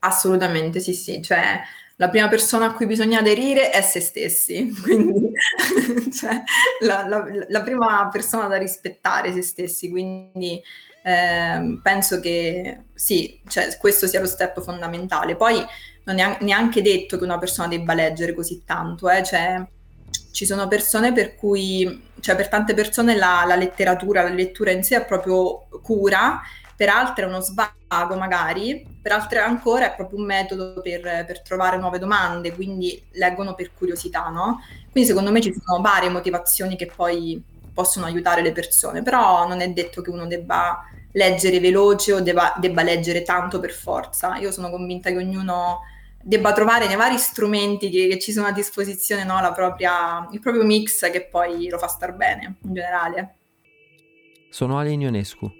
Assolutamente, sì, sì, cioè la prima persona a cui bisogna aderire è se stessi, quindi cioè, la, la, la, prima persona da rispettare è se stessi, quindi eh, penso che sì, cioè, questo sia lo step fondamentale. Poi non è neanche detto che una persona debba leggere così tanto, eh, cioè, ci sono persone per cui, cioè per tante persone la, la letteratura, la lettura in sé è proprio cura per altre è uno svago magari, per altre ancora è proprio un metodo per, per trovare nuove domande, quindi leggono per curiosità, no? Quindi secondo me ci sono varie motivazioni che poi possono aiutare le persone, però non è detto che uno debba leggere veloce o debba, debba leggere tanto per forza. Io sono convinta che ognuno debba trovare nei vari strumenti che, che ci sono a disposizione no? propria, il proprio mix che poi lo fa star bene in generale. Sono Ale Ionescu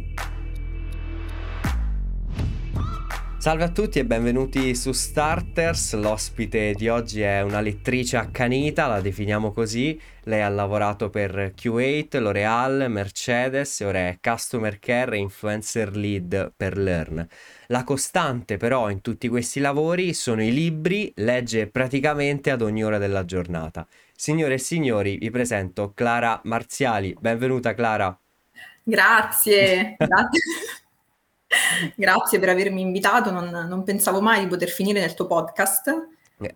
Salve a tutti e benvenuti su Starters. L'ospite di oggi è una lettrice accanita, la definiamo così. Lei ha lavorato per Q8, L'Oreal, Mercedes e ora è Customer Care e Influencer Lead per Learn. La costante però in tutti questi lavori sono i libri, legge praticamente ad ogni ora della giornata. Signore e signori, vi presento Clara Marziali. Benvenuta Clara. Grazie, grazie. Grazie per avermi invitato, non, non, pensavo mai di poter finire nel tuo podcast.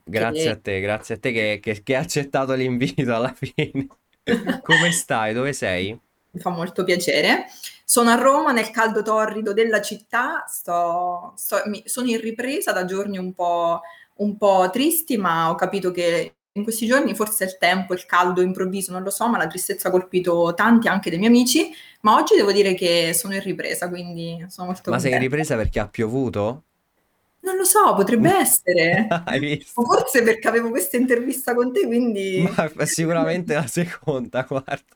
Grazie che... a te, grazie a te che, che, che hai accettato l'invito alla fine. Come stai? Dove sei? Mi fa molto piacere. Sono a Roma, nel caldo torrido della città, sto, sto, mi, sono in ripresa da giorni un po', un po' tristi, ma ho capito che in questi giorni forse il tempo, il caldo improvviso, non lo so, ma la tristezza ha colpito tanti anche dei miei amici, ma oggi devo dire che sono in ripresa, quindi sono molto Ma sei in ripresa perché ha piovuto? Non lo so, potrebbe essere. Hai visto? Forse perché avevo questa intervista con te, quindi... Ma sicuramente la seconda, guarda.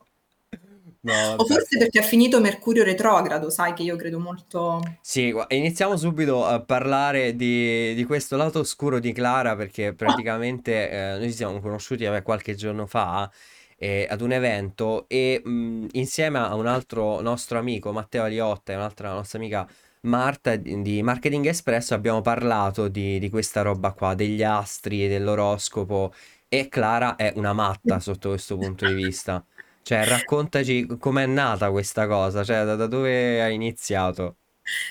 No, o forse perché ha finito Mercurio retrogrado, sai che io credo molto... Sì, iniziamo subito a parlare di, di questo lato oscuro di Clara perché praticamente eh, noi ci siamo conosciuti vabbè, qualche giorno fa eh, ad un evento e mh, insieme a un altro nostro amico Matteo Aliotta e un'altra nostra amica Marta di Marketing Espresso abbiamo parlato di, di questa roba qua, degli astri, dell'oroscopo e Clara è una matta sotto questo punto di vista. Cioè, raccontaci com'è nata questa cosa, cioè da, da dove hai iniziato?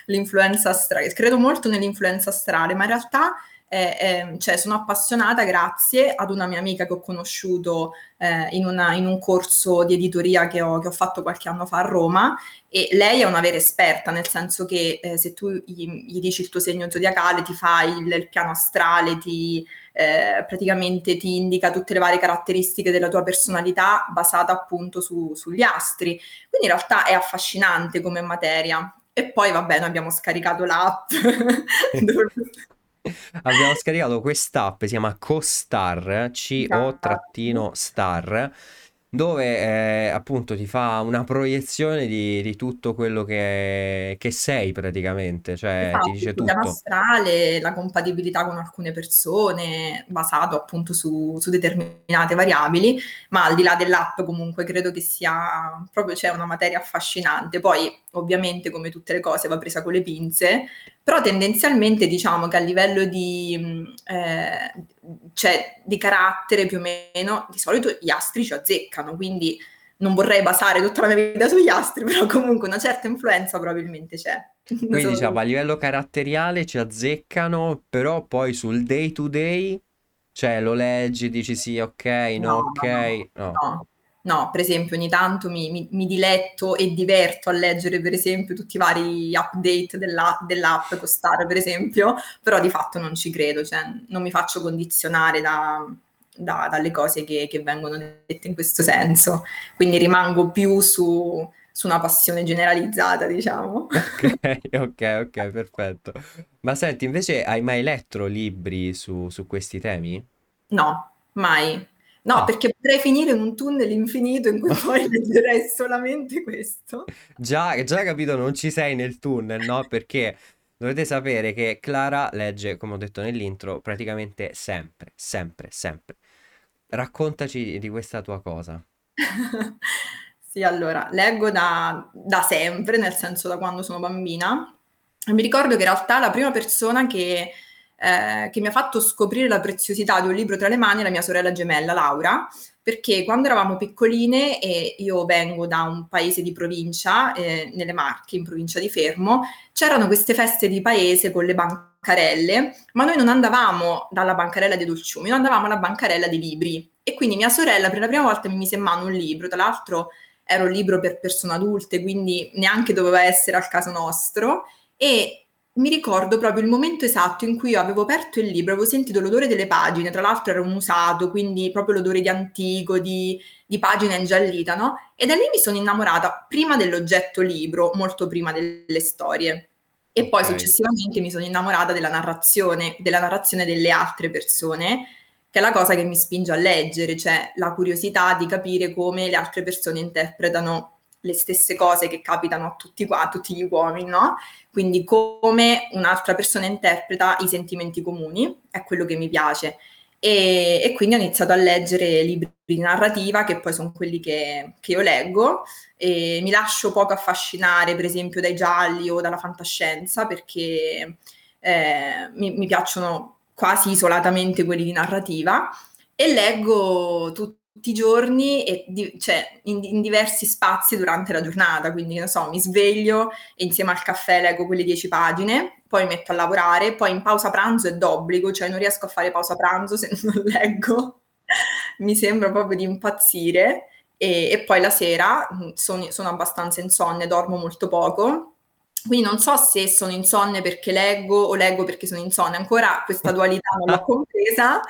L'influenza astrale, credo molto nell'influenza astrale, ma in realtà eh, eh, cioè, sono appassionata grazie ad una mia amica che ho conosciuto eh, in, una, in, un corso di editoria che ho, che ho, fatto qualche anno fa a Roma e lei è una vera esperta, nel senso che eh, se tu gli, gli, dici il tuo segno zodiacale, ti fa il, il piano astrale, ti, eh, praticamente ti indica tutte le varie caratteristiche della tua personalità basata appunto su, sugli astri. Quindi in realtà è affascinante come materia. E poi vabbè, noi abbiamo scaricato l'app. abbiamo scaricato quest'app, si chiama CoStar, C-O-Star dove eh, appunto ti fa una proiezione di, di tutto quello che, che, sei praticamente, cioè esatto, ti dice tutto. astrale, la compatibilità con alcune persone, basato appunto su, su, determinate variabili, ma al di là dell'app comunque credo che sia proprio cioè, una materia affascinante. Poi ovviamente come tutte le cose va presa con le pinze, però tendenzialmente diciamo che a livello di, eh, cioè, di carattere più o meno, di solito gli astri ci azzeccano, quindi non vorrei basare tutta la mia vita sugli astri, però comunque una certa influenza probabilmente c'è. Quindi so. diciamo a livello caratteriale ci azzeccano, però poi sul day to day, cioè lo leggi, dici sì, ok, no, no ok, no. no. no. No, per esempio, ogni tanto mi, mi, mi, diletto e diverto a leggere, per esempio, tutti i vari update della, dell'app Costare, per esempio, però di fatto non ci credo, cioè non mi faccio condizionare da, da, dalle cose che, che, vengono dette in questo senso, quindi rimango più su, su una passione generalizzata, diciamo. Ok, ok, ok, perfetto. Ma senti, invece hai mai letto libri su, su questi temi? No, mai. No, Ah. perché potrei finire in un tunnel infinito in cui poi leggerei solamente questo. Già, già capito, non ci sei nel tunnel, no? Perché dovete sapere che Clara legge, come ho detto nell'intro, praticamente sempre, sempre, sempre. Raccontaci di questa tua cosa. Sì, allora, leggo da, da sempre, nel senso da quando sono bambina. E mi ricordo che in realtà la prima persona che, eh, che mi ha fatto scoprire la preziosità di un libro tra le mani è la mia sorella gemella Laura, perché quando eravamo piccoline, e io vengo da un paese di provincia, eh, nelle Marche, in provincia di Fermo, c'erano queste feste di paese con le bancarelle, ma noi non andavamo dalla bancarella dei dolciumi, noi andavamo alla bancarella dei libri. E quindi mia sorella per la prima volta mi mise in mano un libro, tra l'altro era un libro per persone adulte, quindi neanche doveva essere al caso nostro, e mi ricordo proprio il momento esatto in cui io avevo aperto il libro, avevo sentito l'odore delle pagine, tra l'altro era un usato, quindi proprio l'odore di antico, di, di pagina ingiallita, no? E da lì mi sono innamorata prima dell'oggetto libro, molto prima delle storie. E poi successivamente mi sono innamorata della narrazione, della narrazione delle altre persone, che è la cosa che mi spinge a leggere, cioè la curiosità di capire come le altre persone interpretano le stesse cose che capitano a tutti qua, a tutti gli uomini, no? Quindi come un'altra persona interpreta i sentimenti comuni, è quello che mi piace. E, e quindi ho iniziato a leggere libri di narrativa, che poi sono quelli che, che io leggo, e mi lascio poco affascinare, per esempio, dai gialli o dalla fantascienza, perché eh, mi, mi piacciono quasi isolatamente quelli di narrativa e leggo tutti tutti i giorni e di, cioè, in, in, diversi spazi durante la giornata, quindi non so, mi sveglio e insieme al caffè leggo quelle dieci pagine, poi mi metto a lavorare, poi in pausa pranzo è d'obbligo, cioè non riesco a fare pausa pranzo se non leggo, mi sembra proprio di impazzire. E, e poi la sera mm, sono, sono abbastanza insonne, dormo molto poco, quindi non so se sono insonne perché leggo o leggo perché sono insonne, ancora questa dualità non l'ho compresa,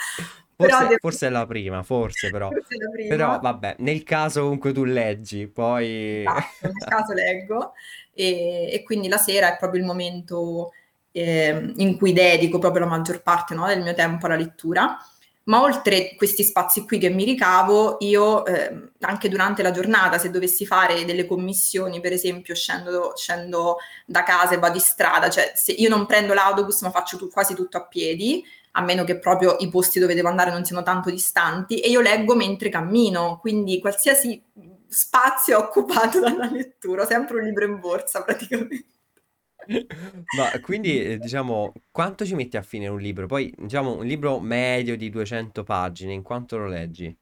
Forse, devo... forse, è la prima, forse però. Forse la prima. Però vabbè, nel caso comunque tu leggi, poi... Esatto, nel caso leggo e, e, quindi la sera è proprio il momento eh, in cui dedico proprio la maggior parte no, del mio tempo alla lettura. Ma oltre questi spazi qui che mi ricavo, io eh, anche durante la giornata, se dovessi fare delle commissioni, per esempio, scendo, scendo da casa e vado in strada, cioè se io non prendo l'autobus ma faccio tu, quasi tutto a piedi, a meno che proprio i posti dove devo andare non siano tanto distanti, e io leggo mentre cammino, quindi qualsiasi spazio occupato dalla lettura, sempre un libro in borsa praticamente. Ma quindi, eh, diciamo, quanto ci metti a finire un libro? Poi, diciamo, un libro medio di 200 pagine, in quanto lo leggi?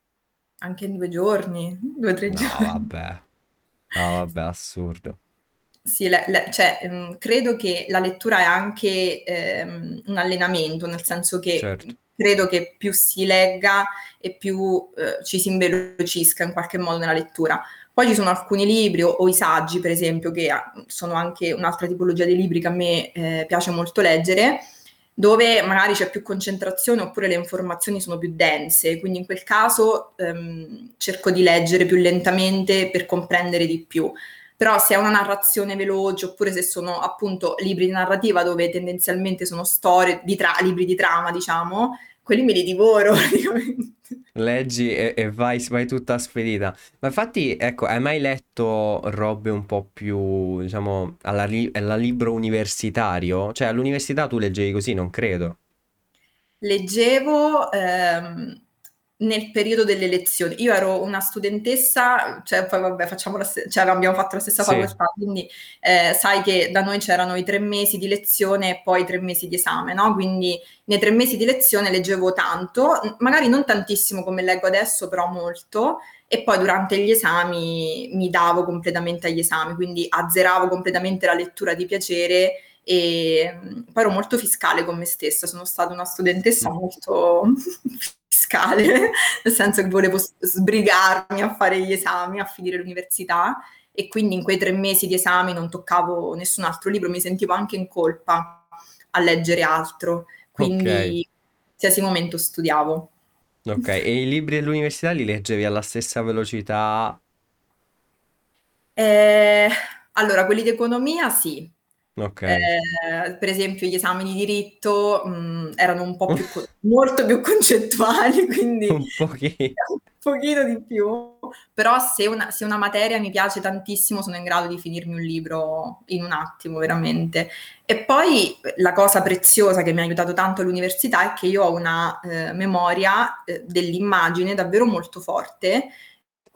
Anche in due giorni, due o tre No, giorni. vabbè. No, vabbè, assurdo. Sì, le- le- cioè, ehm, credo che la lettura è anche ehm, un allenamento, nel senso che Certo. credo che più si legga e più eh, ci si invelocisca in qualche modo nella lettura. Poi ci sono alcuni libri o, o i saggi, per esempio, che ah, sono anche un'altra tipologia di libri che a me eh, piace molto leggere, dove magari c'è più concentrazione oppure le informazioni sono più dense, quindi in quel caso ehm, cerco di leggere più lentamente per comprendere di più però se è una narrazione veloce oppure se sono appunto libri di narrativa dove tendenzialmente sono storie, di tra- libri di trama, diciamo, quelli me li divoro praticamente. Leggi e, e vai, vai tutta spedita. Ma infatti, ecco, hai mai letto robe un po' più, diciamo, alla, li- alla libro universitario? Cioè, all'università tu leggevi così, non credo. Leggevo ehm, nel periodo delle lezioni. Io ero una studentessa, cioè poi vabbè, facciamo la st- cioè, abbiamo fatto la stessa Sì. facoltà, quindi eh, sai che da noi c'erano i tre mesi di lezione e poi i tre mesi di esame, no? Quindi nei tre mesi di lezione leggevo tanto, magari non tantissimo come leggo adesso, però molto, e poi durante gli esami mi davo completamente agli esami, quindi azzeravo completamente la lettura di piacere e mm, poi ero molto fiscale con me stessa, sono stata una studentessa molto fiscale, nel senso che volevo sbrigarmi a fare gli esami, a finire l'università e quindi in quei tre mesi di esami non toccavo nessun altro libro, mi sentivo anche in colpa a leggere altro, quindi Ok. qualsiasi momento studiavo. Ok, e i libri dell'università li leggevi alla stessa velocità? Eh, allora, quelli di economia sì, Okay. Ehm, per esempio gli esami di diritto, mhmm, erano un po' più molto più concettuali, quindi Un pochi un pochino di più, però se una se una materia mi piace tantissimo sono in grado di finirmi un libro in un attimo, veramente. E poi la cosa preziosa che mi ha aiutato tanto all'università è che io ho una, ehm, memoria, ehm, dell'immagine davvero molto forte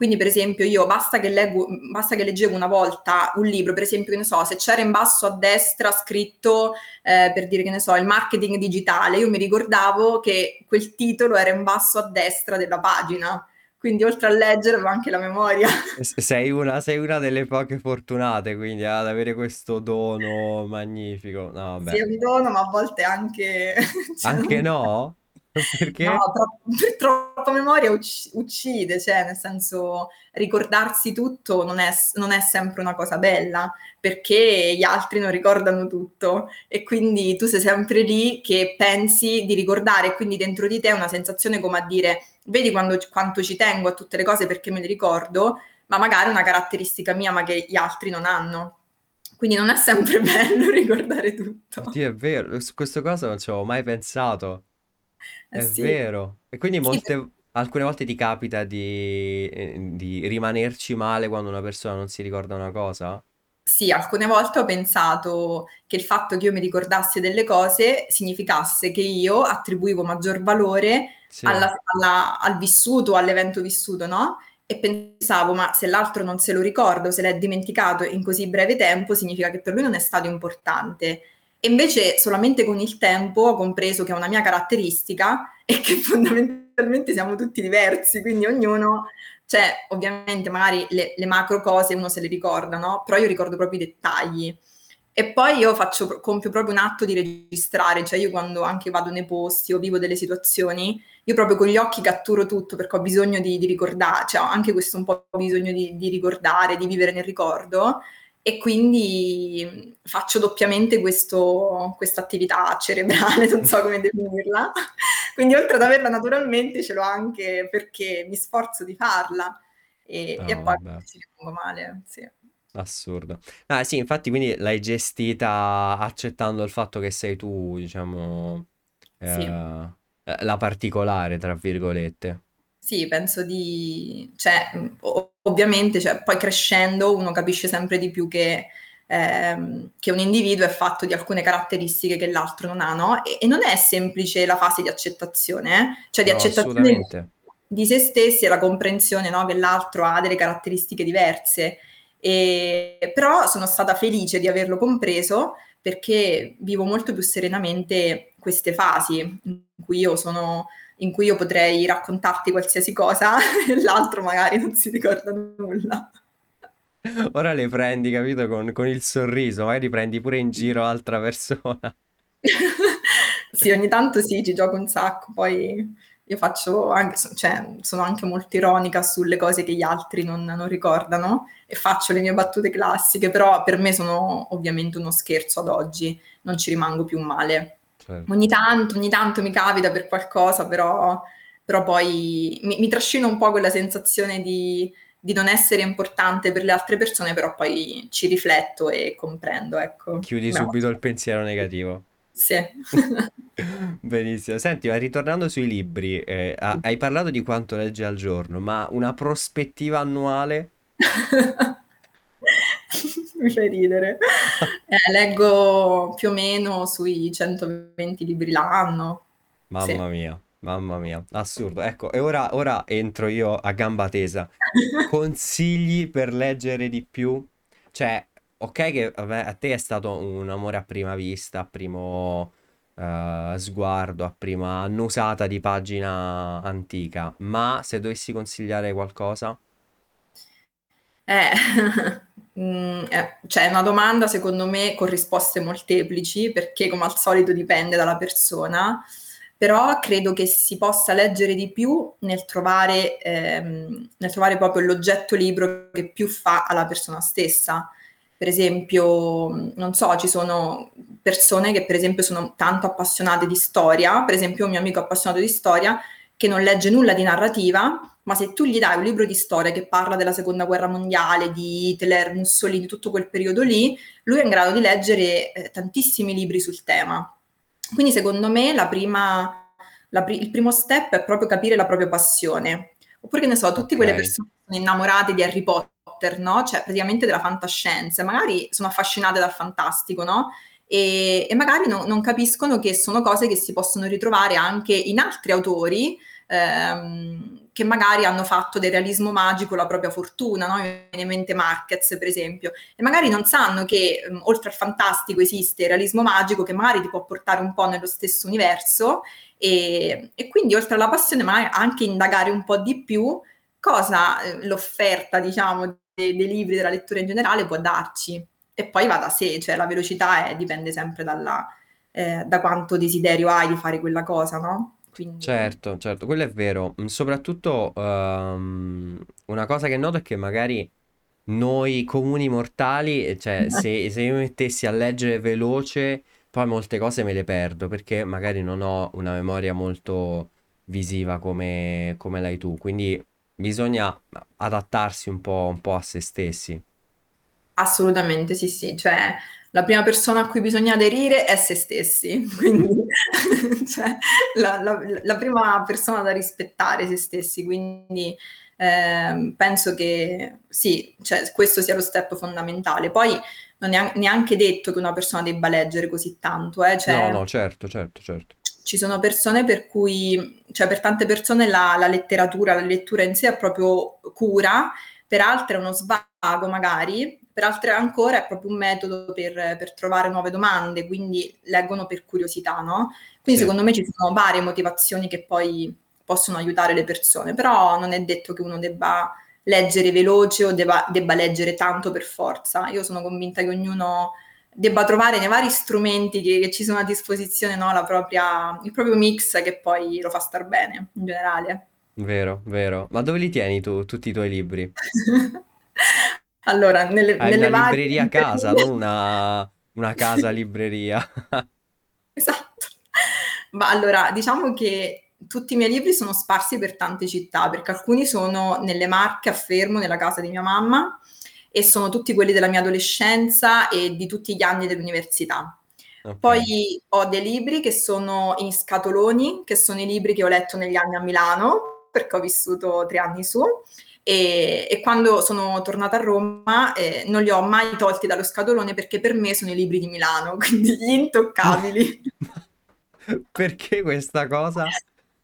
quindi per esempio io basta che leggo basta che leggevo una volta un libro, per esempio, che ne so, se c'era in basso a destra scritto, ehm, per dire, che ne so, il marketing digitale, io mi ricordavo che quel titolo era in basso a destra della pagina. Quindi oltre a leggere avevo anche la memoria. Sei una sei una delle poche fortunate quindi ad avere questo dono magnifico. No, Sì, vabbè. è un dono, ma a volte anche cioè Anche non no? No, Perché? tro troppa memoria ucc uccide, cioè nel senso ricordarsi tutto non è non è sempre una cosa bella, perché gli altri non ricordano tutto e quindi tu sei sempre lì che pensi di ricordare e quindi dentro di te è una sensazione come a dire: "Vedi quando quanto ci tengo a tutte le cose perché me le ricordo", ma magari è una caratteristica mia, ma che gli altri non hanno. Quindi non è sempre bello ricordare tutto. Oddio è vero, su questo cosa non ci avevo mai pensato. Eh È sì. vero. E quindi Sì molte alcune volte ti capita di ehm, di rimanerci male quando una persona non si ricorda una cosa? Sì, alcune volte ho pensato che il fatto che io mi ricordassi delle cose significasse che io attribuivo maggior valore Sì. alla alla al vissuto, all'evento vissuto, no, e pensavo: "Ma se l'altro non se lo ricorda o se l'è dimenticato in così breve tempo, significa che per lui non è stato importante". E invece solamente con il tempo ho compreso che è una mia caratteristica e che fondamentalmente siamo tutti diversi, quindi ognuno cioè ovviamente magari le le macro cose uno se le ricorda, no, però io ricordo proprio i dettagli. E poi io faccio compio proprio un atto di registrare, cioè io quando anche vado nei posti o vivo delle situazioni, io proprio con gli occhi catturo tutto perché ho bisogno di di ricorda cioè ho anche questo un po' bisogno di di ricordare, di vivere nel ricordo e quindi, faccio doppiamente questa attività cerebrale, non so come definirla. Quindi oltre ad averla naturalmente ce l'ho anche perché mi sforzo di farla e e No, poi vabbè. ci rimango male, sì. Assurdo. Ah sì, infatti quindi l'hai gestita accettando il fatto che sei tu, diciamo, Sì. ehm, "la particolare" tra virgolette. Sì, penso di cioè, o ovviamente, cioè poi crescendo uno capisce sempre di più che ehm, che un individuo è fatto di alcune caratteristiche che l'altro non ha, no, e e non è semplice la fase di accettazione eh, cioè di No, accettazione di se stessi e la comprensione, no, che l'altro ha delle caratteristiche diverse. Ehm, però sono stata felice di averlo compreso perché vivo molto più serenamente queste fasi in cui io sono in cui io potrei raccontarti qualsiasi cosa e l'altro magari non si ricorda nulla. Ora le prendi, capito, con con il sorriso, magari prendi pure in giro l'altra persona. Sì, ogni tanto sì, ci gioco un sacco, poi io faccio anche cioè sono anche molto ironica sulle cose che gli altri non non ricordano e faccio le mie battute classiche, però per me sono ovviamente uno scherzo ad oggi, non ci rimango più male. Ogni Certo. tanto ogni tanto mi capita per qualcosa, però però poi mi mi trascina un po' quella sensazione di di non essere importante per le altre persone, però poi ci rifletto e comprendo, ecco, Chiudi come subito il pensiero negativo. Sì. Benissimo. Senti, ma ritornando sui libri, ha hai parlato di quanto leggi al giorno, ma una prospettiva annuale? Mi fai ridere. Eh, leggo più o meno sui 120 libri l'anno. Sì. Mamma mia, mamma mia, assurdo. Ecco, e ora ora entro io a gamba tesa. Consigli per leggere di più? Cioè, okay che vabbè a te è stato un amore a prima vista, a primo, ehm, sguardo, a prima annusata di pagina antica, ma se dovessi consigliare qualcosa? Eh, mhmm, è cioè è una domanda secondo me con risposte molteplici, perché come al solito dipende dalla persona, però credo che si possa leggere di più nel trovare ehm, nel trovare proprio l'oggetto libro che più fa alla persona stessa. Per esempio, non so, ci sono persone che per esempio sono tanto appassionate di storia, per esempio un mio amico appassionato di storia, che non legge nulla di narrativa, ma se tu gli dai un libro di storia che parla della seconda guerra mondiale, di Hitler, Mussolini, tutto quel periodo lì, lui è in grado di leggere eh, tantissimi libri sul tema. Quindi secondo me la prima, la pri- il primo step è proprio capire la propria passione. Oppure che ne so, tutte okay. quelle persone che sono innamorate di Harry Potter, no? Cioè praticamente della fantascienza, magari sono affascinate dal fantastico, no? E, e magari no, non capiscono che sono cose che si possono ritrovare anche in altri autori ehm, che magari hanno fatto del realismo magico la propria fortuna, no? in mente Marquez per esempio, e magari non sanno che um, oltre al fantastico esiste il realismo magico che magari ti può portare un po' nello stesso universo e, e quindi oltre alla passione magari anche indagare un po' di più cosa eh, l'offerta diciamo dei, dei libri della lettura in generale può darci e poi va da sé, cioè la velocità è, dipende sempre dalla, eh, da quanto desiderio hai di fare quella cosa, no? Quindi... Certo, certo, quello è vero. Mm, soprattutto um, una cosa che noto è che magari noi comuni mortali, eh, cioè se, se io mettessi a leggere veloce, poi molte cose me le perdo perché magari non ho una memoria molto visiva come, come l'hai tu. Quindi bisogna adattarsi un po', un po' a se stessi. Assolutamente, sì, sì. Cioè, la prima persona a cui bisogna aderire è se stessi, quindi cioè, la, la, la, prima persona da rispettare se stessi, quindi eh, penso che sì, cioè, questo sia lo step fondamentale. Poi non è neanche detto che una persona debba leggere così tanto, eh? cioè, no, no, certo, certo, certo. Ci sono persone per cui, cioè per tante persone la, la letteratura, la lettura in sé è proprio cura, per altre è uno svago magari, per altre ancora è proprio un metodo per, per trovare nuove domande, quindi leggono per curiosità, no? Quindi sì. secondo me ci sono varie motivazioni che poi possono aiutare le persone, però non è detto che uno debba leggere veloce o debba, debba leggere tanto per forza. Io sono convinta che ognuno debba trovare nei vari strumenti che, che ci sono a disposizione no? propria, il proprio mix che poi lo fa star bene in generale. Vero, vero. Ma dove li tieni tu, tutti i tuoi libri? Allora, nelle, Hai nelle una libreria a casa, non una, una casa libreria. Esatto. Ma allora, diciamo che tutti i miei libri sono sparsi per tante città, perché alcuni sono nelle Marche a Fermo, nella casa di mia mamma, e sono tutti quelli della mia adolescenza e di tutti gli anni dell'università. Okay. Poi ho dei libri che sono in scatoloni, che sono i libri che ho letto negli anni a Milano, perché ho vissuto tre anni su, e, e, quando sono tornata a Roma eh, non li ho mai tolti dallo scatolone perché per me sono i libri di Milano, quindi gli intoccabili. perché questa cosa?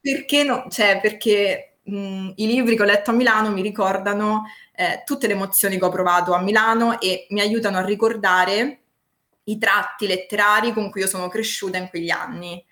Perché no? Cioè, perché mh, i libri che ho letto a Milano mi ricordano eh, tutte le emozioni che ho provato a Milano e mi aiutano a ricordare i tratti letterari con cui io sono cresciuta in quegli anni.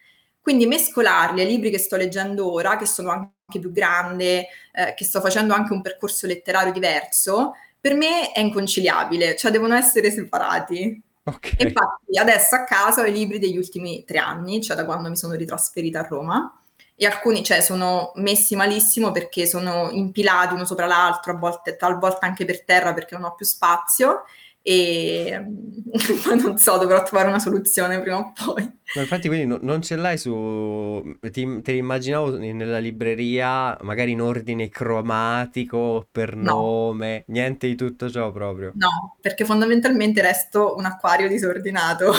Quindi mescolarli ai libri che sto leggendo ora, che sono anche più grande, eh, che sto facendo anche un percorso letterario diverso, per me è inconciliabile, cioè devono essere separati. Okay. Infatti adesso a casa ho i libri degli ultimi tre anni, cioè da quando mi sono ritrasferita a Roma, e alcuni cioè, sono messi malissimo perché sono impilati uno sopra l'altro, a volte, talvolta anche per terra perché non ho più spazio, e poi non so, dovrò trovare una soluzione prima o poi. Ma infatti quindi no, non ce l'hai su... Ti, te l'immaginavo nella libreria, magari in ordine cromatico, per no. nome, niente di tutto ciò proprio. No, perché fondamentalmente resto un acquario disordinato.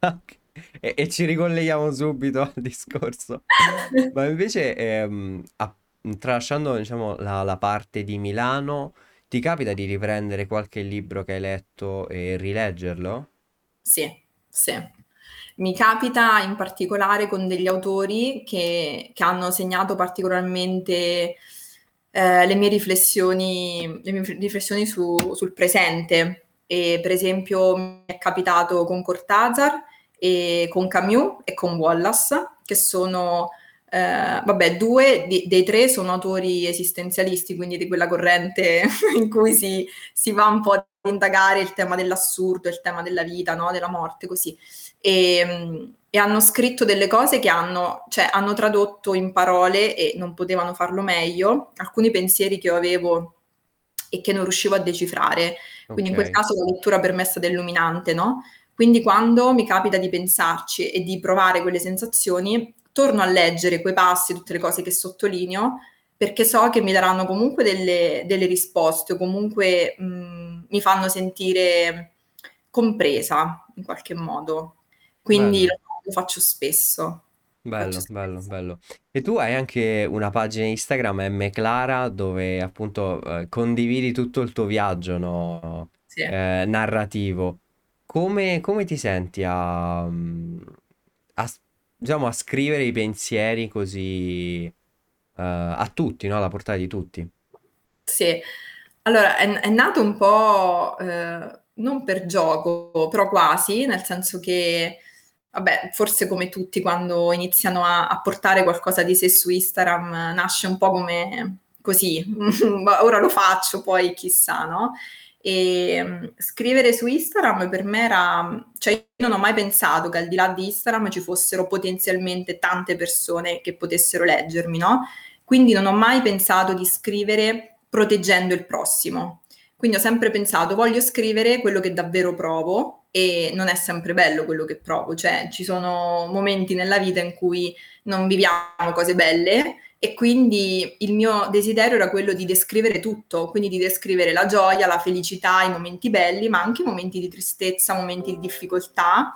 e, e, ci ricolleghiamo subito al discorso. Ma invece, ehm, a, tralasciando diciamo, la, la parte di Milano... Ti capita di riprendere qualche libro che hai letto e rileggerlo? Sì, sì. Mi capita in particolare con degli autori che, che hanno segnato particolarmente eh, le mie riflessioni, le mie riflessioni su, sul presente. E, per esempio mi è capitato con Cortázar e con Camus e con Wallace, che sono eh, vabbè, due di, dei tre sono autori esistenzialisti, quindi di quella corrente in cui si, si, va un po' ad indagare il tema dell'assurdo, il tema della vita, no? della morte, così. E, e, hanno scritto delle cose che hanno, cioè, hanno tradotto in parole e non potevano farlo meglio, alcuni pensieri che io avevo e che non riuscivo a decifrare. Quindi okay. in quel caso la lettura per me è stata illuminante, no? Quindi quando mi capita di pensarci e di provare quelle sensazioni, torno a leggere quei passi, tutte le cose che sottolineo perché so che mi daranno comunque delle, delle risposte o comunque mh, mi fanno sentire compresa in qualche modo. Quindi lo, lo, faccio spesso. Bello, faccio bello, spesso. bello. E tu hai anche una pagina Instagram, M Clara, dove appunto eh, condividi tutto il tuo viaggio no? sì. eh, narrativo. Come, come, ti senti a, a, diciamo, a scrivere i pensieri così uh, a tutti, no? alla portata di tutti. Sì, allora è, è nato un po' eh, non per gioco, però quasi, nel senso che, vabbè, forse come tutti quando iniziano a, a portare qualcosa di sé su Instagram, nasce un po' come così, ora lo faccio, poi chissà, no? E um, scrivere su Instagram per me era, cioè io non ho mai pensato che al di là di Instagram ci fossero potenzialmente tante persone che potessero leggermi, no? Quindi non ho mai pensato di scrivere proteggendo il prossimo. Quindi ho sempre pensato, voglio scrivere quello che davvero provo e non è sempre bello quello che provo, cioè ci sono momenti nella vita in cui non viviamo cose belle e quindi il mio desiderio era quello di descrivere tutto, quindi di descrivere la gioia, la felicità, i momenti belli, ma anche i momenti di tristezza, momenti di difficoltà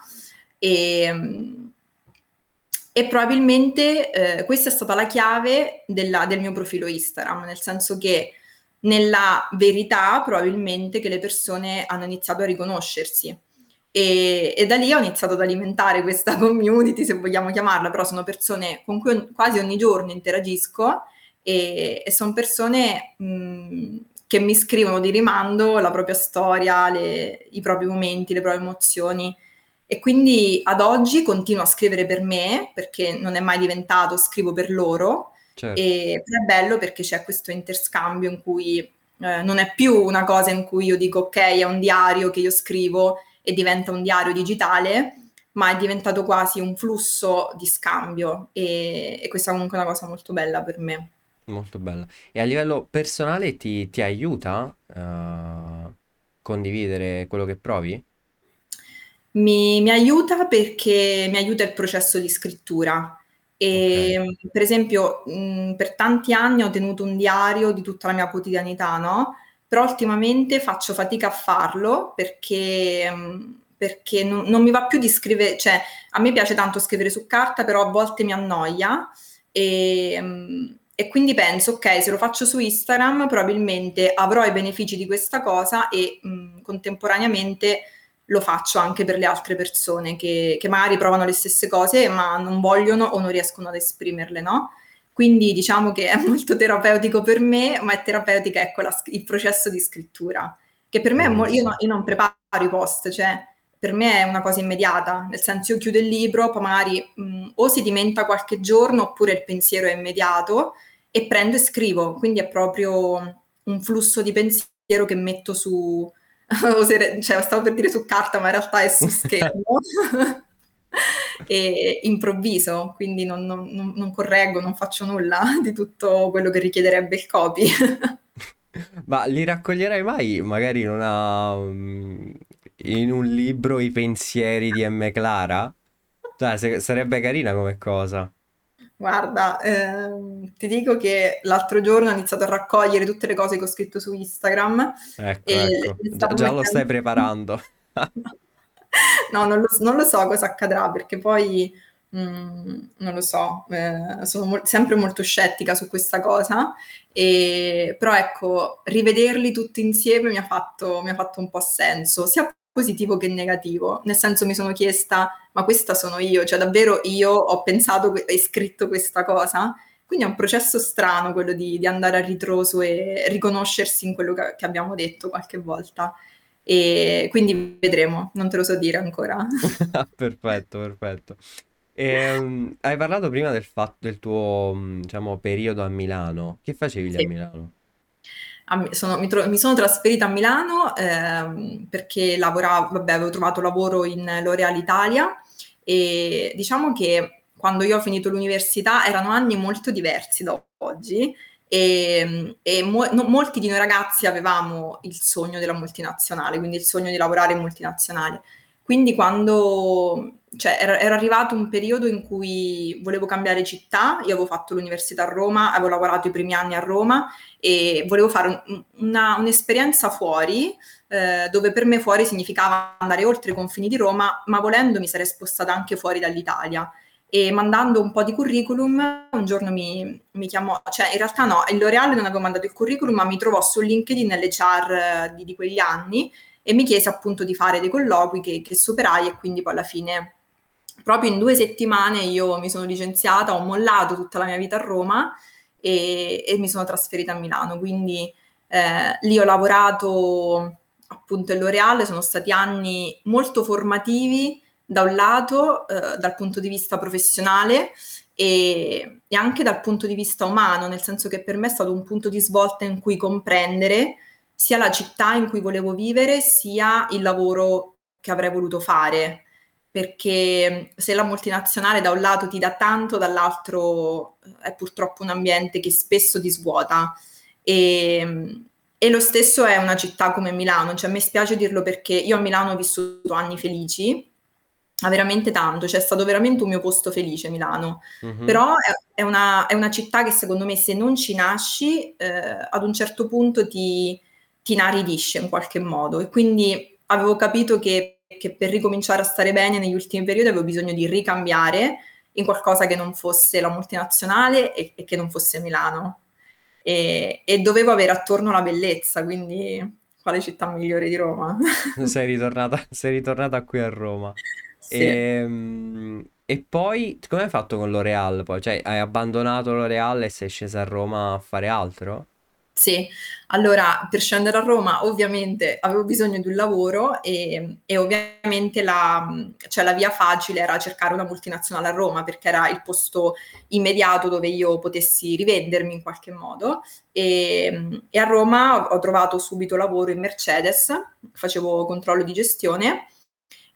e e probabilmente eh, questa è stata la chiave della, del mio profilo Instagram, nel senso che nella verità probabilmente che le persone hanno iniziato a riconoscersi. E, e, da lì ho iniziato ad alimentare questa community, se vogliamo chiamarla, però sono persone con cui quasi ogni giorno interagisco e, e sono persone mh, che mi scrivono di rimando la propria storia, le, i propri momenti, le proprie emozioni e quindi ad oggi continuo a scrivere per me, perché non è mai diventato scrivo per loro, certo. e è bello perché c'è questo interscambio in cui eh, non è più una cosa in cui io dico ok, è un diario che io scrivo e diventa un diario digitale, ma è diventato quasi un flusso di scambio e, e questa è comunque una cosa molto bella per me. Molto bella. E a livello personale ti, ti aiuta a uh, condividere quello che provi? Mi, mi aiuta perché mi aiuta il processo di scrittura. E, okay. per esempio, mh, per tanti anni ho tenuto un diario di tutta la mia quotidianità, no? Però ultimamente faccio fatica a farlo perché, mh, perché non, non, mi va più di scrivere, cioè a me piace tanto scrivere su carta, però a volte mi annoia e, mh, e quindi penso, ok, se lo faccio su Instagram probabilmente avrò i benefici di questa cosa e contemporaneamente lo faccio anche per le altre persone che, che, magari provano le stesse cose ma non vogliono o non riescono ad esprimerle, no? Quindi diciamo che è molto terapeutico per me, ma è terapeutica ecco la, il processo di scrittura, che per me è mo- io, no, io non preparo i post, cioè per me è una cosa immediata, nel senso io chiudo il libro, poi magari mh, o si dimenta qualche giorno oppure il pensiero è immediato e prendo e scrivo, quindi è proprio un flusso di pensiero che metto su, cioè, stavo per dire su carta, ma in realtà è su schermo. E improvviso, quindi non, non, non, correggo, non faccio nulla di tutto quello che richiederebbe il copy. Ma li raccoglierai mai, magari in, una, in un libro i pensieri di M. Clara? Cioè, sarebbe carina come cosa. Guarda, ehm, ti dico che l'altro giorno ho iniziato a raccogliere tutte le cose che ho scritto su Instagram. Ecco, ecco. Già, già lo stai preparando. no, non lo, non lo, so cosa accadrà perché poi mh, mm, non lo so, eh, sono mo- sempre molto scettica su questa cosa. E, però ecco, rivederli tutti insieme mi ha fatto, mi ha fatto un po' senso, sia positivo che negativo, nel senso mi sono chiesta, ma questa sono io, cioè davvero io ho pensato e scritto questa cosa? Quindi è un processo strano quello di, di andare a ritroso e riconoscersi in quello che, che, abbiamo detto qualche volta. E quindi vedremo, non te lo so dire ancora. perfetto, perfetto. E, um, hai parlato prima del, fatto, del tuo diciamo, periodo a Milano. Che facevi sì. a Milano? sono, mi, tro- mi, sono trasferita a Milano ehm, perché lavoravo, vabbè, avevo trovato lavoro in L'Oreal Italia e diciamo che quando io ho finito l'università erano anni molto diversi da oggi e, e mo- no, molti di noi ragazzi avevamo il sogno della multinazionale, quindi il sogno di lavorare in multinazionale. Quindi quando cioè era, era, arrivato un periodo in cui volevo cambiare città, io avevo fatto l'università a Roma, avevo lavorato i primi anni a Roma e volevo fare un, una, un'esperienza fuori, eh, dove per me fuori significava andare oltre i confini di Roma, ma volendo mi sarei spostata anche fuori dall'Italia. E mandando un po' di curriculum, un giorno mi, mi chiamò, cioè in realtà no, il L'Oreal non avevo mandato il curriculum, ma mi trovò su LinkedIn nelle char di, di quegli anni e mi chiese appunto di fare dei colloqui che, che superai e quindi poi alla fine proprio in due settimane io mi sono licenziata, ho mollato tutta la mia vita a Roma e, e mi sono trasferita a Milano. Quindi eh, lì ho lavorato appunto in L'Oreal, sono stati anni molto formativi da un lato eh, dal punto di vista professionale e, e, anche dal punto di vista umano, nel senso che per me è stato un punto di svolta in cui comprendere sia la città in cui volevo vivere, sia il lavoro che avrei voluto fare perché se la multinazionale da un lato ti dà tanto, dall'altro eh, è purtroppo un ambiente che spesso ti svuota. E, e lo stesso è una città come Milano, cioè me spiace dirlo perché io a Milano ho vissuto anni felici, ma veramente tanto, cioè è stato veramente un mio posto felice Milano, mm-hmm. però è, è, una, è, una, città che secondo me se non ci nasci eh, ad un certo punto ti, ti inaridisce in qualche modo e quindi avevo capito che che per ricominciare a stare bene negli ultimi periodi avevo bisogno di ricambiare in qualcosa che non fosse la multinazionale e, e che non fosse Milano. E, e, dovevo avere attorno la bellezza, quindi quale città migliore di Roma? sei, ritornata, sei ritornata qui a Roma. Sì. E, ehm, e poi come hai fatto con L'Oreal? Poi? Cioè, hai abbandonato L'Oreal e sei scesa a Roma a fare altro? Sì, allora per scendere a Roma ovviamente avevo bisogno di un lavoro e, e ovviamente la, cioè, la, via facile era cercare una multinazionale a Roma perché era il posto immediato dove io potessi rivendermi in qualche modo e, e a Roma ho trovato subito lavoro in Mercedes, facevo controllo di gestione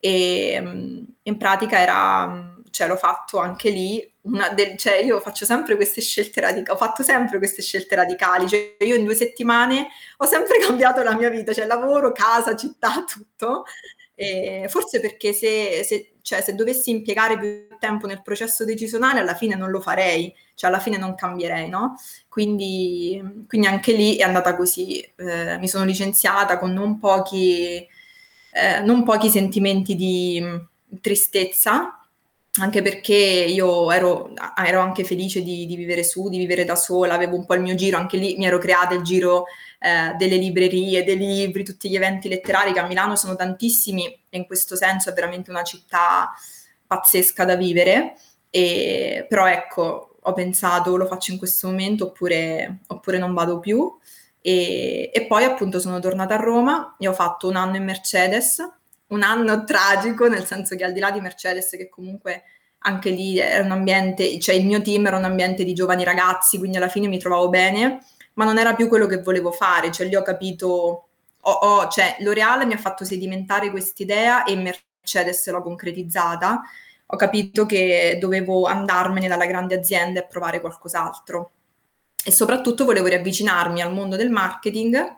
e in pratica era cioè l'ho fatto anche lì, del, cioè io faccio sempre queste scelte radicali, ho fatto sempre queste scelte radicali, cioè io in due settimane ho sempre cambiato la mia vita, cioè lavoro, casa, città, tutto. E forse perché se, se, cioè, se, dovessi impiegare più tempo nel processo decisionale, alla fine non lo farei, cioè alla fine non cambierei, no? Quindi, quindi anche lì è andata così. Eh, mi sono licenziata con non pochi, eh, non pochi sentimenti di tristezza, anche perché io ero, ero anche felice di, di, vivere su, di vivere da sola, avevo un po' il mio giro, anche lì mi ero creata il giro eh, delle librerie, dei libri, tutti gli eventi letterari che a Milano sono tantissimi e in questo senso è veramente una città pazzesca da vivere, e, però ecco, ho pensato lo faccio in questo momento oppure, oppure non vado più e, e poi appunto sono tornata a Roma e ho fatto un anno in Mercedes un anno tragico, nel senso che al di là di Mercedes, che comunque anche lì era un ambiente, cioè il mio team era un ambiente di giovani ragazzi, quindi alla fine mi trovavo bene, ma non era più quello che volevo fare, cioè lì ho capito, ho, ho, cioè L'Oreal mi ha fatto sedimentare quest'idea e Mercedes l'ho concretizzata, ho capito che dovevo andarmene dalla grande azienda e provare qualcos'altro. E soprattutto volevo riavvicinarmi al mondo del marketing,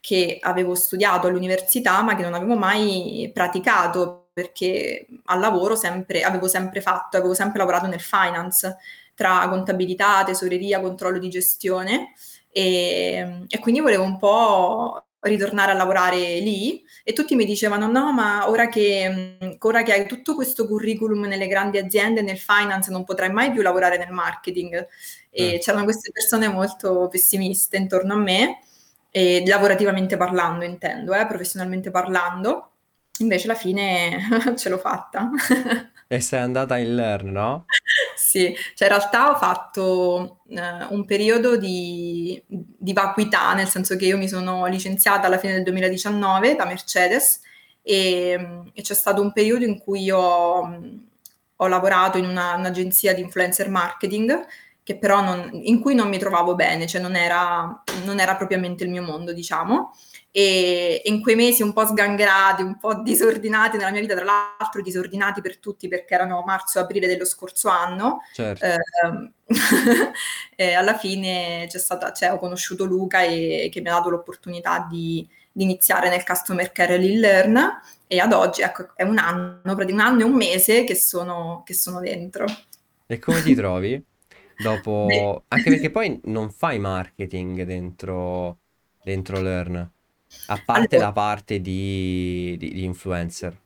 che avevo studiato all'università ma che non avevo mai praticato perché al lavoro sempre, avevo sempre fatto, avevo sempre lavorato nel finance tra contabilità, tesoreria, controllo di gestione. E, e quindi volevo un po' ritornare a lavorare lì e tutti mi dicevano no ma ora che, ora che hai tutto questo curriculum nelle grandi aziende nel finance non potrai mai più lavorare nel marketing e eh. c'erano queste persone molto pessimiste intorno a me e lavorativamente parlando intendo, eh, professionalmente parlando, invece alla fine ce l'ho fatta. e sei andata in learn, no? sì, cioè in realtà ho fatto eh, un periodo di, di vacuità, nel senso che io mi sono licenziata alla fine del 2019 da Mercedes e, e c'è stato un periodo in cui io ho lavorato in una, un'agenzia di influencer marketing che però non, in cui non mi trovavo bene, cioè non era, non era propriamente il mio mondo, diciamo. E, in quei mesi un po' sgangherati, un po' disordinati nella mia vita, tra l'altro disordinati per tutti perché erano marzo-aprile dello scorso anno, certo. eh, alla fine c'è stata, cioè, ho conosciuto Luca e, che mi ha dato l'opportunità di, di iniziare nel Customer Care Lean Learn e ad oggi ecco, è un anno, un anno e un mese che sono, che sono dentro. E come ti trovi? Dopo... Anche perché poi non fai marketing dentro, dentro Learn, a parte Allora, la parte di, di- di influencer.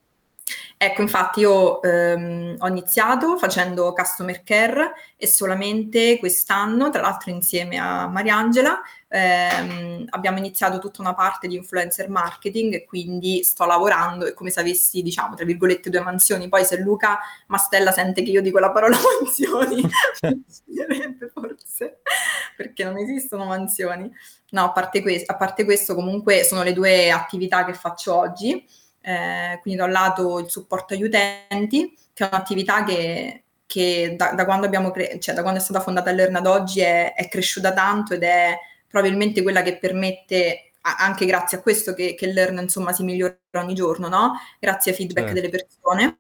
Ecco, infatti io ehm, ho iniziato facendo customer care e solamente quest'anno, tra l'altro insieme a Mariangela, ehm, abbiamo iniziato tutta una parte di influencer marketing e quindi sto lavorando, è come se avessi, diciamo, tra virgolette, due mansioni. Poi se Luca Mastella sente che io dico la parola mansioni, forse, perché non esistono mansioni. No, a parte, que- a parte questo, comunque sono le due attività che faccio oggi eh, quindi da un lato il supporto agli utenti, che è un'attività che, che da, da, quando abbiamo cre- cioè da quando è stata fondata Learn ad oggi è, è, cresciuta tanto ed è probabilmente quella che permette, anche grazie a questo, che, che Learn insomma si migliora ogni giorno, no? Grazie ai feedback certo. delle persone.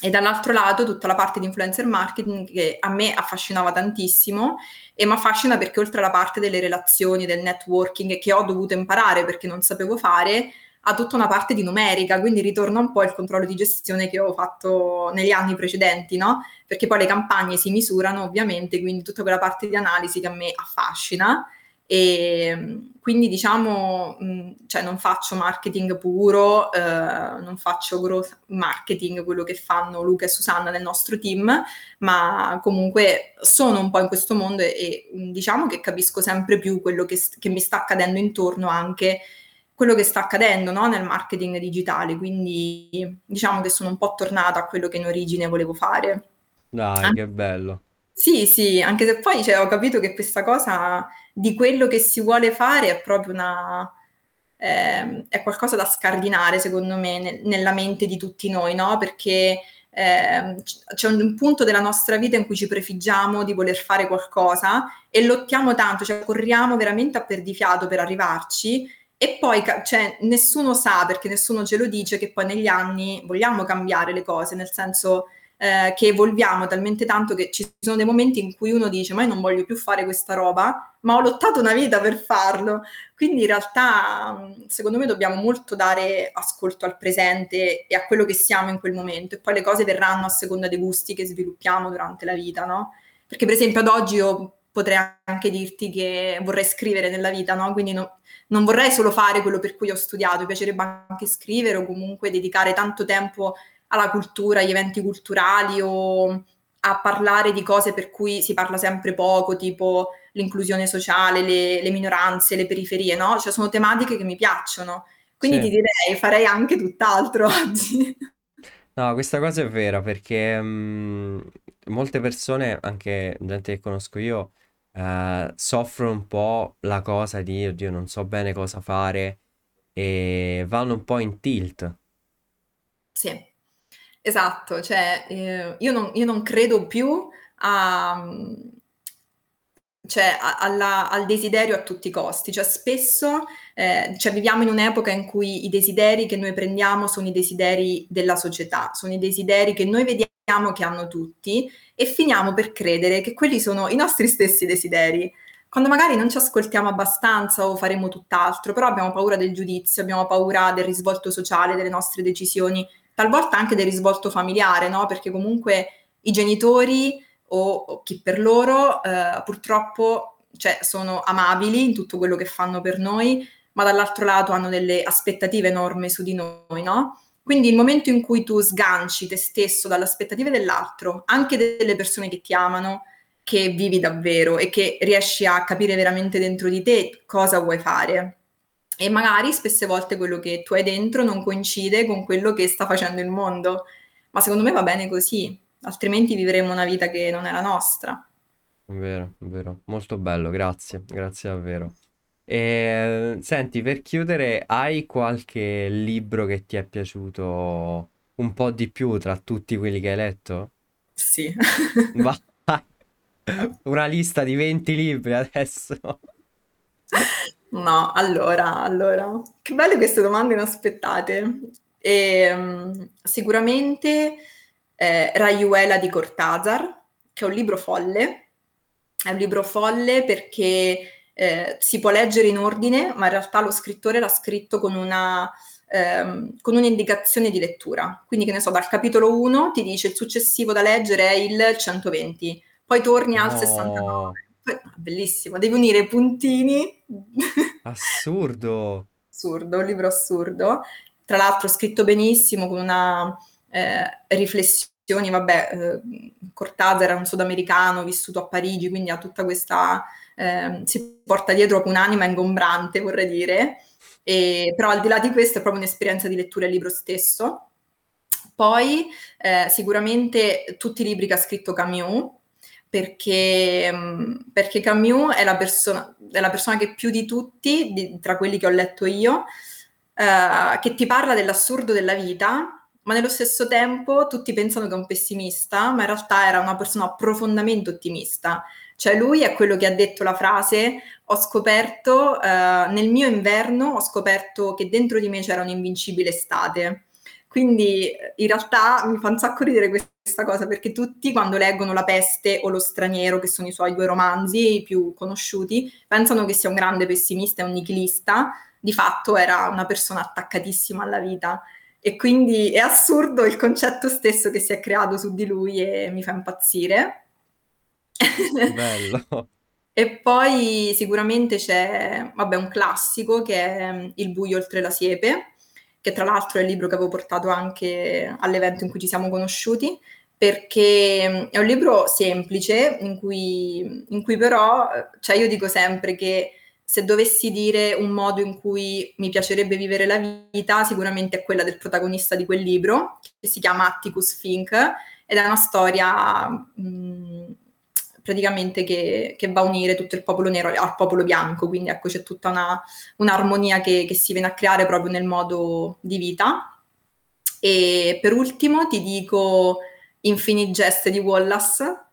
E dall'altro lato tutta la parte di influencer marketing che a me affascinava tantissimo e mi affascina perché oltre alla parte delle relazioni, del networking che ho dovuto imparare perché non sapevo fare, ha tutta una parte di numerica, quindi ritorna un po' il controllo di gestione che ho fatto negli anni precedenti, no? Perché poi le campagne si misurano ovviamente, quindi tutta quella parte di analisi che a me affascina e quindi diciamo, cioè non faccio marketing puro, eh, non faccio growth marketing, quello che fanno Luca e Susanna nel nostro team, ma comunque sono un po' in questo mondo e, e diciamo che capisco sempre più quello che, che mi sta accadendo intorno anche quello che sta accadendo no? nel marketing digitale, quindi diciamo che sono un po' tornata a quello che in origine volevo fare. Dai, An- che bello. Sì, sì, anche se poi cioè, ho capito che questa cosa di quello che si vuole fare è proprio una... Eh, è qualcosa da scardinare, secondo me, ne- nella mente di tutti noi, no? Perché eh, c'è un punto della nostra vita in cui ci prefiggiamo di voler fare qualcosa e lottiamo tanto, cioè corriamo veramente a perdifiato per arrivarci e poi cioè, nessuno sa, perché nessuno ce lo dice, che poi negli anni vogliamo cambiare le cose, nel senso eh, che evolviamo talmente tanto che ci sono dei momenti in cui uno dice ma io non voglio più fare questa roba, ma ho lottato una vita per farlo. Quindi in realtà secondo me dobbiamo molto dare ascolto al presente e a quello che siamo in quel momento e poi le cose verranno a seconda dei gusti che sviluppiamo durante la vita, no? Perché per esempio ad oggi io potrei anche dirti che vorrei scrivere nella vita, no? Quindi no, non vorrei solo fare quello per cui ho studiato, mi piacerebbe anche scrivere o comunque dedicare tanto tempo alla cultura, agli eventi culturali o a parlare di cose per cui si parla sempre poco, tipo l'inclusione sociale, le, le minoranze, le periferie, no? Cioè sono tematiche che mi piacciono. Quindi sì. ti direi, farei anche tutt'altro oggi. No, questa cosa è vera perché mh, molte persone, anche gente che conosco io, eh, soffrono un po' la cosa di, oddio, non so bene cosa fare e vanno un po' in tilt. Sì, esatto, cioè eh, io, non, io non credo più a, cioè, alla, al desiderio a tutti i costi, cioè spesso eh, cioè, viviamo in un'epoca in cui i desideri che noi prendiamo sono i desideri della società, sono i desideri che noi vediamo che hanno tutti e finiamo per credere che quelli sono i nostri stessi desideri, quando magari non ci ascoltiamo abbastanza o faremo tutt'altro, però abbiamo paura del giudizio, abbiamo paura del risvolto sociale, delle nostre decisioni, talvolta anche del risvolto familiare, no? Perché comunque i genitori o, chi per loro eh, purtroppo cioè, sono amabili in tutto quello che fanno per noi, ma dall'altro lato hanno delle aspettative enormi su di noi, no? Quindi il momento in cui tu sganci te stesso dalle aspettative dell'altro, anche delle persone che ti amano, che vivi davvero e che riesci a capire veramente dentro di te cosa vuoi fare. E magari spesse volte quello che tu hai dentro non coincide con quello che sta facendo il mondo, ma secondo me va bene così, altrimenti vivremo una vita che non è la nostra. Vero, vero, molto bello, grazie, grazie davvero. E, senti, per chiudere, hai qualche libro che ti è piaciuto un po' di più tra tutti quelli che hai letto? Sì. Vai. Una lista di 20 libri adesso. No, allora, allora, che belle queste domande inaspettate. E, um, sicuramente eh, Rayuela di Cortázar, che è un libro folle. È un libro folle perché eh, si può leggere in ordine, ma in realtà lo scrittore l'ha scritto con una, ehm, con un'indicazione di lettura. Quindi, che ne so, dal capitolo 1 ti dice il successivo da leggere è il 120, poi torni al 69. Bellissimo, devi unire i puntini. Assurdo. assurdo, un libro assurdo. Tra l'altro scritto benissimo, con una eh, riflessioni, vabbè, eh, Cortázar era un sudamericano vissuto a Parigi, quindi ha tutta questa eh, si porta dietro un'anima ingombrante, vorrei dire, e, però al di là di questo è proprio un'esperienza di lettura del libro stesso. Poi eh, sicuramente tutti i libri che ha scritto Camus, perché, mm, perché Camus è la, persona, è la, persona, che più di tutti, di, tra quelli che ho letto io, eh, che ti parla dell'assurdo della vita, ma nello stesso tempo tutti pensano che è un pessimista, ma in realtà era una persona profondamente ottimista. Cioè lui è quello che ha detto la frase, ho scoperto, eh, nel mio inverno ho scoperto che dentro di me c'era un'invincibile estate. Quindi in realtà mi fa un sacco ridere questa cosa perché tutti quando leggono La peste o Lo straniero, che sono i suoi due romanzi più conosciuti, pensano che sia un grande pessimista e un nichilista, di fatto era una persona attaccatissima alla vita. E quindi è assurdo il concetto stesso che si è creato su di lui e mi fa impazzire. Bello. E poi sicuramente c'è, vabbè, un classico che è mm, Il buio oltre la siepe, che tra l'altro è il libro che avevo portato anche all'evento in cui ci siamo conosciuti, perché mm, è un libro semplice in cui, in cui però, cioè io dico sempre che se dovessi dire un modo in cui mi piacerebbe vivere la vita, sicuramente è quella del protagonista di quel libro, che si chiama Atticus Fink, ed è una storia mh, praticamente che, che, va a unire tutto il popolo nero al popolo bianco, quindi ecco c'è tutta una, un'armonia che, che si viene a creare proprio nel modo di vita. E per ultimo ti dico Infinite Jest di Wallace,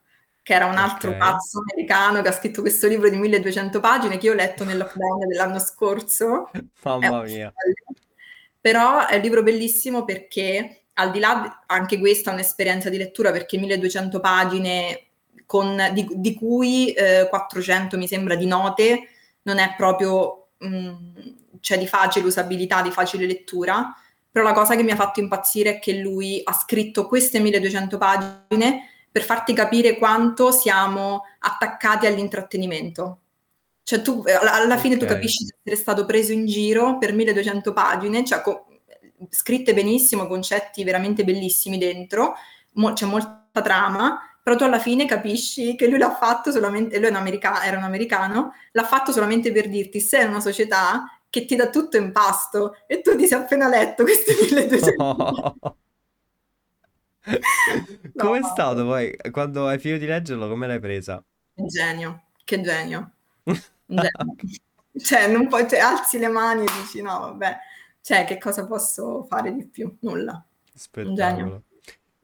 che era un altro okay. pazzo americano che ha scritto questo libro di 1200 pagine che io ho letto nel lockdown dell'anno scorso. Mamma mia. Però è un libro bellissimo perché al di là, anche questa è un'esperienza di lettura perché 1200 pagine con, di, di, cui eh, 400 mi sembra di note, non è proprio mh, mm, cioè di facile usabilità, di facile lettura, però la cosa che mi ha fatto impazzire è che lui ha scritto queste 1200 pagine per farti capire quanto siamo attaccati all'intrattenimento. Cioè tu alla fine okay. tu capisci di essere stato preso in giro per 1200 pagine, cioè co- scritte benissimo, concetti veramente bellissimi dentro, mo- c'è molta trama, però tu alla fine capisci che lui l'ha fatto solamente, lui america- era un americano, l'ha fatto solamente per dirti sei una società che ti dà tutto in pasto e tu ti sei appena letto queste 1200 no. Com'è no. stato poi quando hai finito di leggerlo? Come l'hai presa? Genio, che genio. genio. cioè, non puoi, cioè, alzi le mani e dici no, vabbè, cioè, che cosa posso fare di più? Nulla. Spettacolo.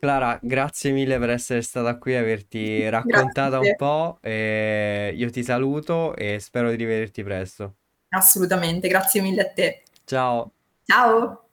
Clara, grazie mille per essere stata qui e averti raccontata un po'. E io ti saluto e spero di rivederti presto. Assolutamente, grazie mille a te. Ciao. Ciao.